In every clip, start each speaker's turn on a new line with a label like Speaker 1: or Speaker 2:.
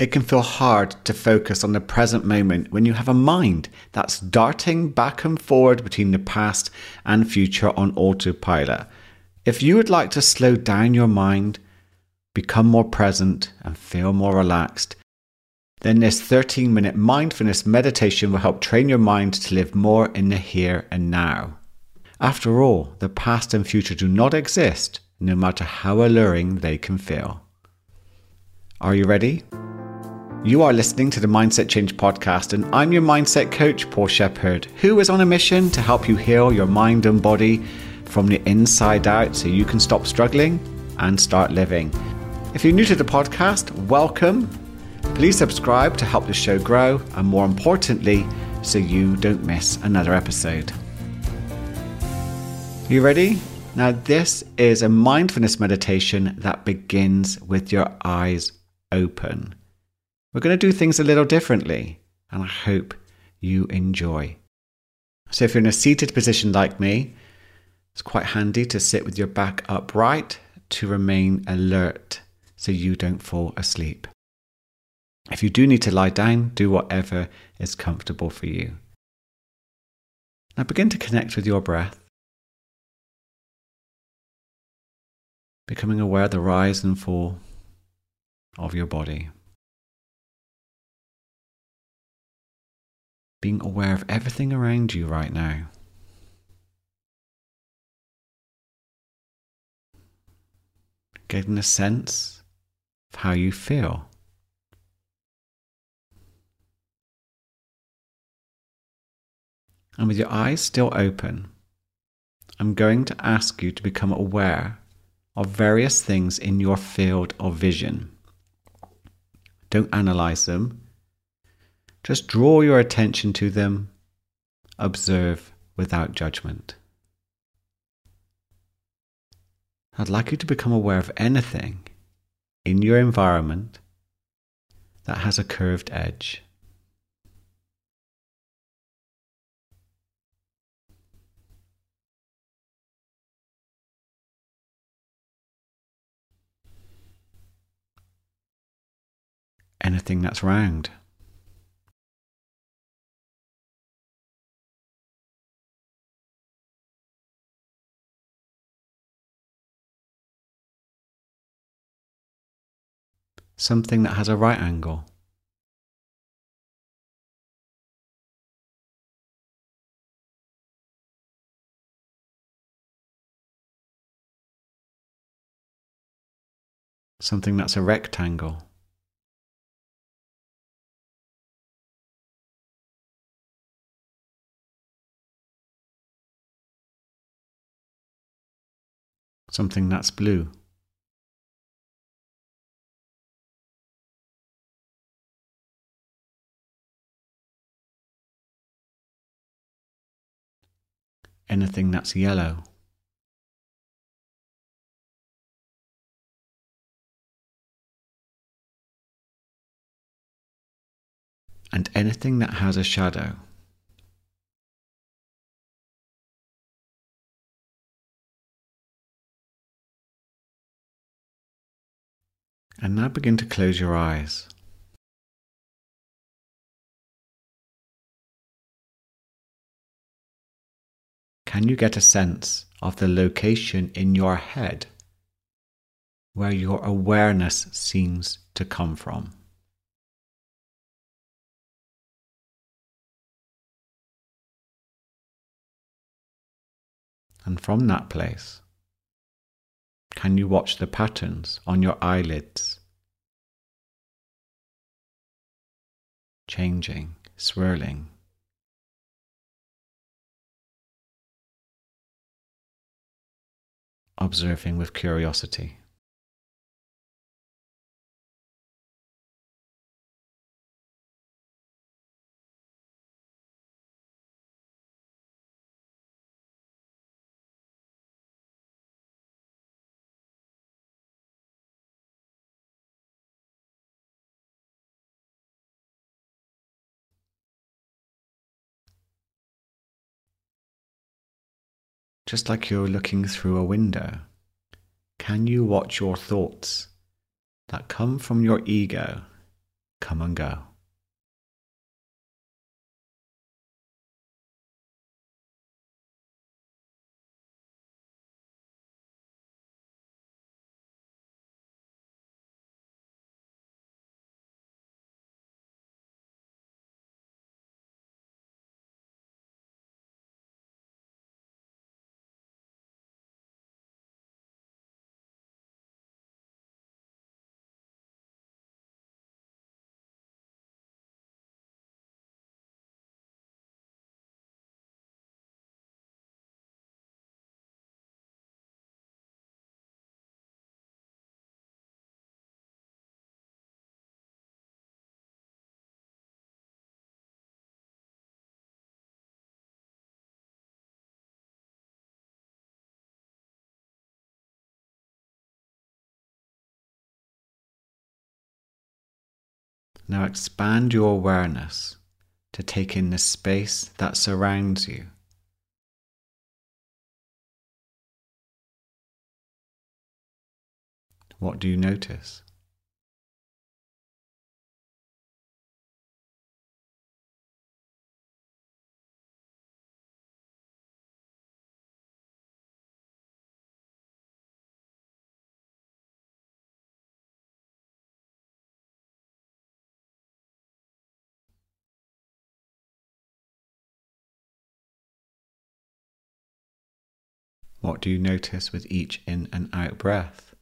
Speaker 1: It can feel hard to focus on the present moment when you have a mind that's darting back and forward between the past and future on autopilot. If you would like to slow down your mind, become more present, and feel more relaxed, then this 13 minute mindfulness meditation will help train your mind to live more in the here and now. After all, the past and future do not exist, no matter how alluring they can feel. Are you ready? You are listening to the Mindset Change podcast, and I'm your mindset coach, Paul Sheppard, who is on a mission to help you heal your mind and body from the inside out so you can stop struggling and start living. If you're new to the podcast, welcome. Please subscribe to help the show grow, and more importantly, so you don't miss another episode. You ready? Now, this is a mindfulness meditation that begins with your eyes open. We're going to do things a little differently, and I hope you enjoy. So, if you're in a seated position like me, it's quite handy to sit with your back upright to remain alert so you don't fall asleep. If you do need to lie down, do whatever is comfortable for you. Now begin to connect with your breath, becoming aware of the rise and fall of your body. Being aware of everything around you right now. Getting a sense of how you feel. And with your eyes still open, I'm going to ask you to become aware of various things in your field of vision. Don't analyze them, just draw your attention to them, observe without judgment. I'd like you to become aware of anything in your environment that has a curved edge. Anything that's round. Something that has a right angle. Something that's a rectangle. Something that's blue. Anything that's yellow. And anything that has a shadow. And now begin to close your eyes. Can you get a sense of the location in your head where your awareness seems to come from? And from that place, can you watch the patterns on your eyelids changing, swirling? Observing with curiosity. Just like you're looking through a window. Can you watch your thoughts that come from your ego come and go. Now expand your awareness to take in the space that surrounds you. What do you notice? What do you notice with each in and out breath?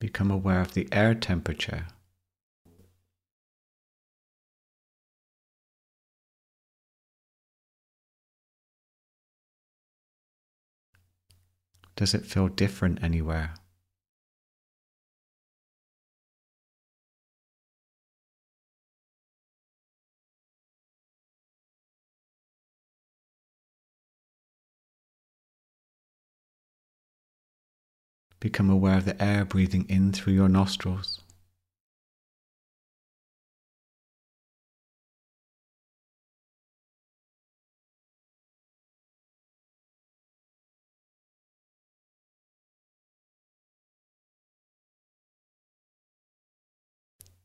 Speaker 1: Become aware of the air temperature Does it feel different anywhere? Become aware of the air breathing in through your nostrils.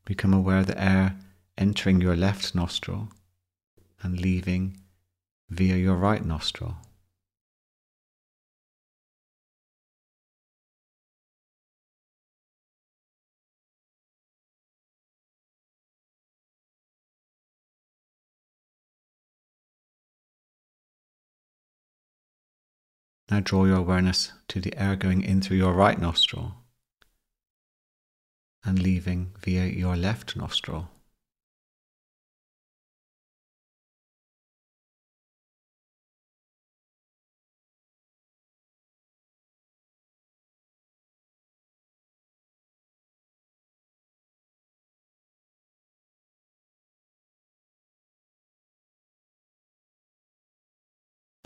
Speaker 1: Become aware of the air entering your left nostril and leaving via your right nostril. Now draw your awareness to the air going in through your right nostril and leaving via your left nostril.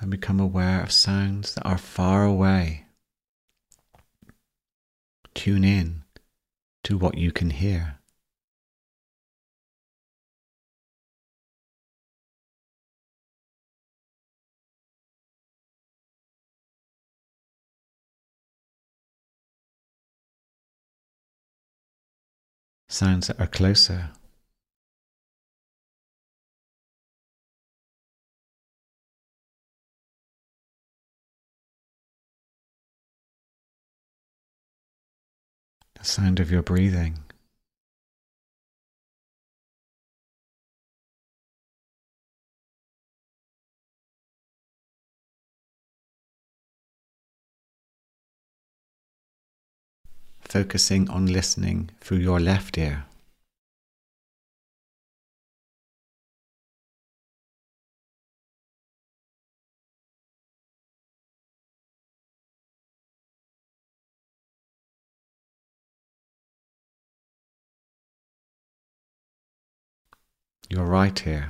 Speaker 1: and become aware of sounds that are far away. Tune in to what you can hear. Sounds that are closer. The sound of your breathing. Focusing on listening through your left ear. You're right here.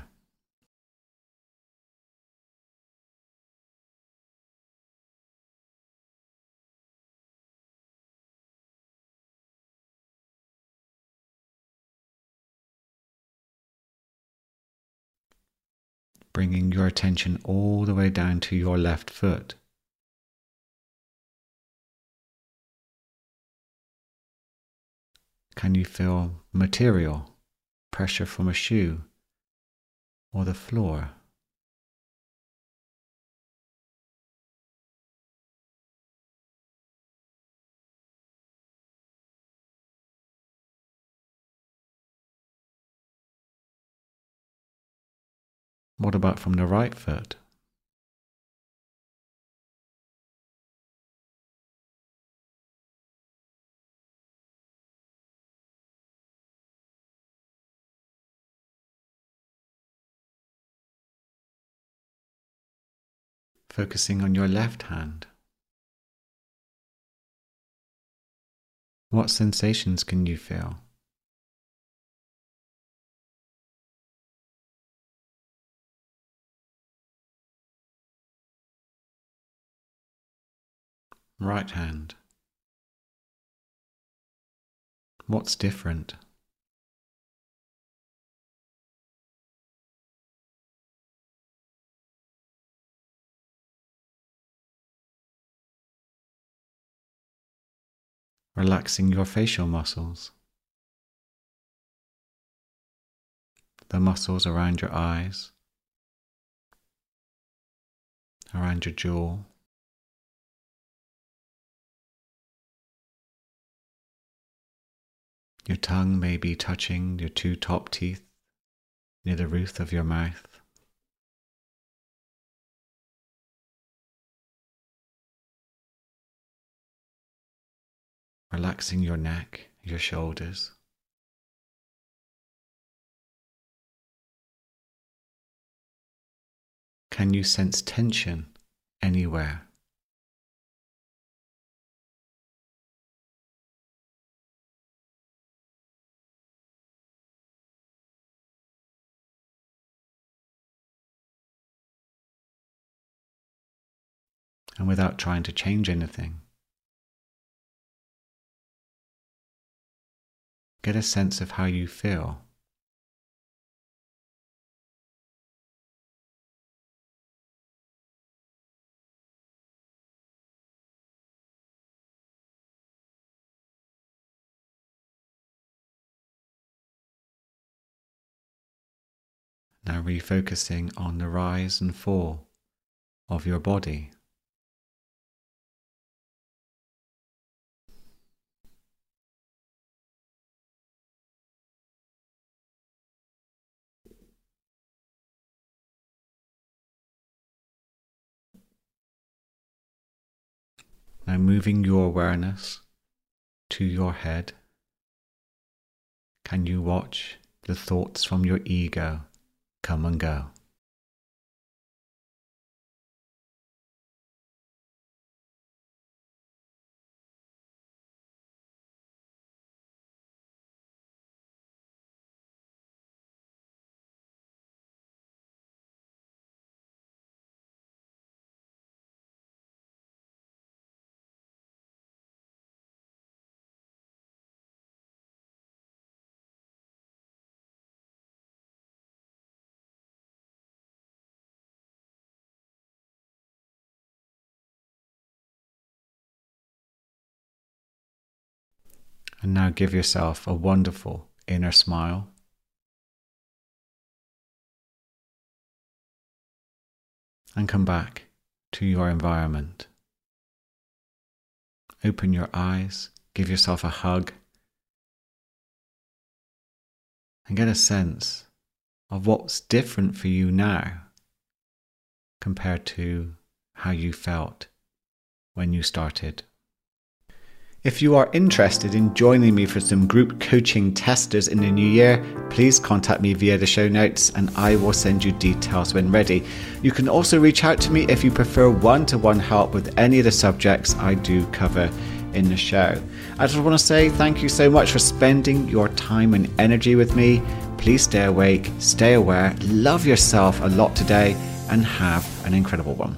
Speaker 1: Bringing your attention all the way down to your left foot. Can you feel material, pressure from a shoe? Or the floor? What about from the right foot? Focusing on your left hand. What sensations can you feel? Right hand. What's different? Relaxing your facial muscles, the muscles around your eyes, around your jaw. Your tongue may be touching your two top teeth near the roof of your mouth. Relaxing your neck, your shoulders. Can you sense tension anywhere? and without trying to change anything. Get a sense of how you feel. Now refocusing on the rise and fall of your body. Now moving your awareness to your head, can you watch the thoughts from your ego come and go? And now give yourself a wonderful inner smile. And come back to your environment. Open your eyes, give yourself a hug, and get a sense of what's different for you now compared to how you felt when you started. If you are interested in joining me for some group coaching testers in the new year, please contact me via the show notes and I will send you details when ready. You can also reach out to me if you prefer one to one help with any of the subjects I do cover in the show. I just want to say thank you so much for spending your time and energy with me. Please stay awake, stay aware, love yourself a lot today, and have an incredible one.